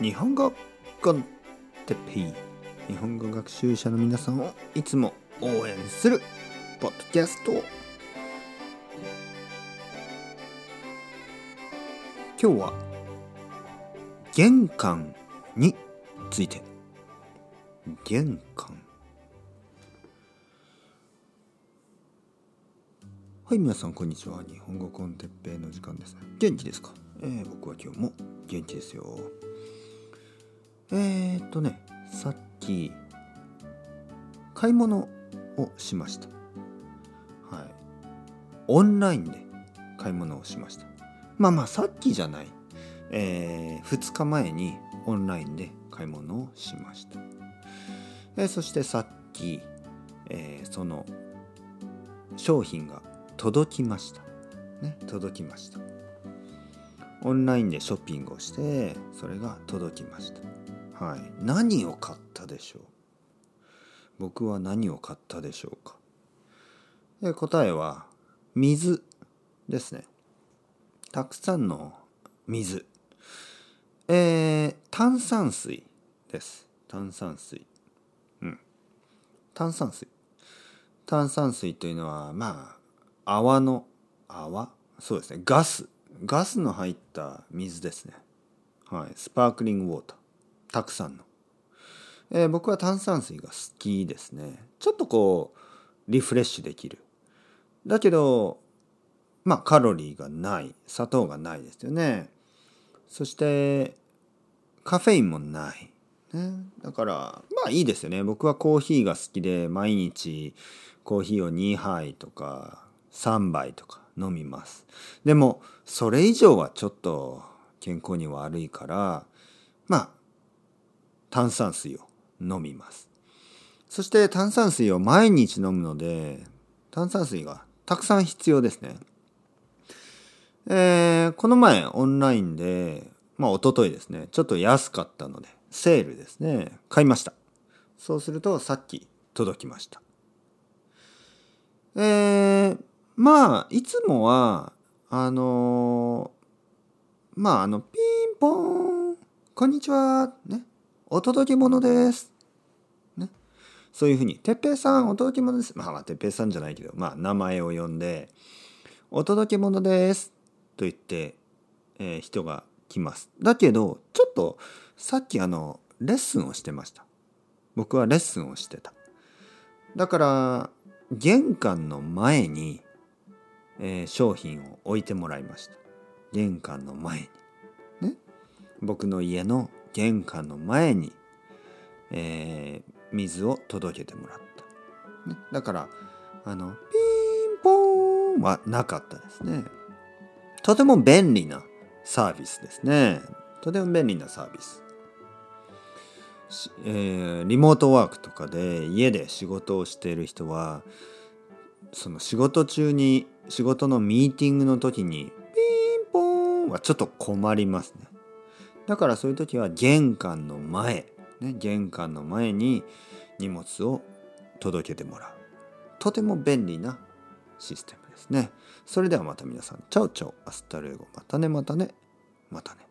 日本語コンテッペイ。日本語学習者の皆さんをいつも応援するポッドキャスト。今日は玄関について。玄関。はい皆さんこんにちは。日本語コンテッペイの時間です。元気ですか？えー、僕は今日も元気ですよ。えー、っとねさっき買い物をしました。はい。オンラインで買い物をしました。まあまあさっきじゃない。えー、2日前にオンラインで買い物をしました、えー、そしてさっき、えー、その商品が届きました。ね届きました。オンラインでショッピングをしてそれが届きました。はい。何を買ったでしょう？僕は何を買ったでしょうか？で答えは水ですね。たくさんの水。えー、炭酸水です。炭酸水。うん。炭酸水。炭酸水というのはまあ泡の泡？そうですね。ガス。ガスの入った水ですね。はい。スパークリングウォーター。たくさんの。えー、僕は炭酸水が好きですね。ちょっとこう、リフレッシュできる。だけど、まあカロリーがない。砂糖がないですよね。そして、カフェインもない。ね、だからまあいいですよね僕はコーヒーが好きで毎日コーヒーを2杯とか3杯とか飲みますでもそれ以上はちょっと健康に悪いからまあ炭酸水を飲みます。そして炭酸水を毎日飲むので炭酸水がたくさん必要ですね。えー、この前オンラインでまあ一昨日ですね。ちょっと安かったのでセールですね。買いました。そうするとさっき届きました。えー、まあいつもはあのー、まああのピンポーンこんにちはね。お届け物です。ね。そういうふうに「てっぺいさんお届け物です」まあまあてっぺいさんじゃないけどまあ名前を呼んで「お届け物です」と言って、えー、人が来ます。だけどちょっとさっきあのレッスンをしてました。僕はレッスンをしてた。だから玄関の前にえー、商品を置いてもらいました。玄関の前に。ね。僕の家の玄関の前に、えー、水を届けてもらった、ね、だからあのピンポーンはなかったですね。とても便利なサービスですね。とても便利なサービス。えー、リモートワークとかで家で仕事をしている人はその仕事中に仕事のミーティングの時にピンポーンはちょっと困りますね。だからそういう時は玄関の前、ね、玄関の前に荷物を届けてもらう。とても便利なシステムですね。それではまた皆さん、 chao chao、hasta luego、またねまたね、またね。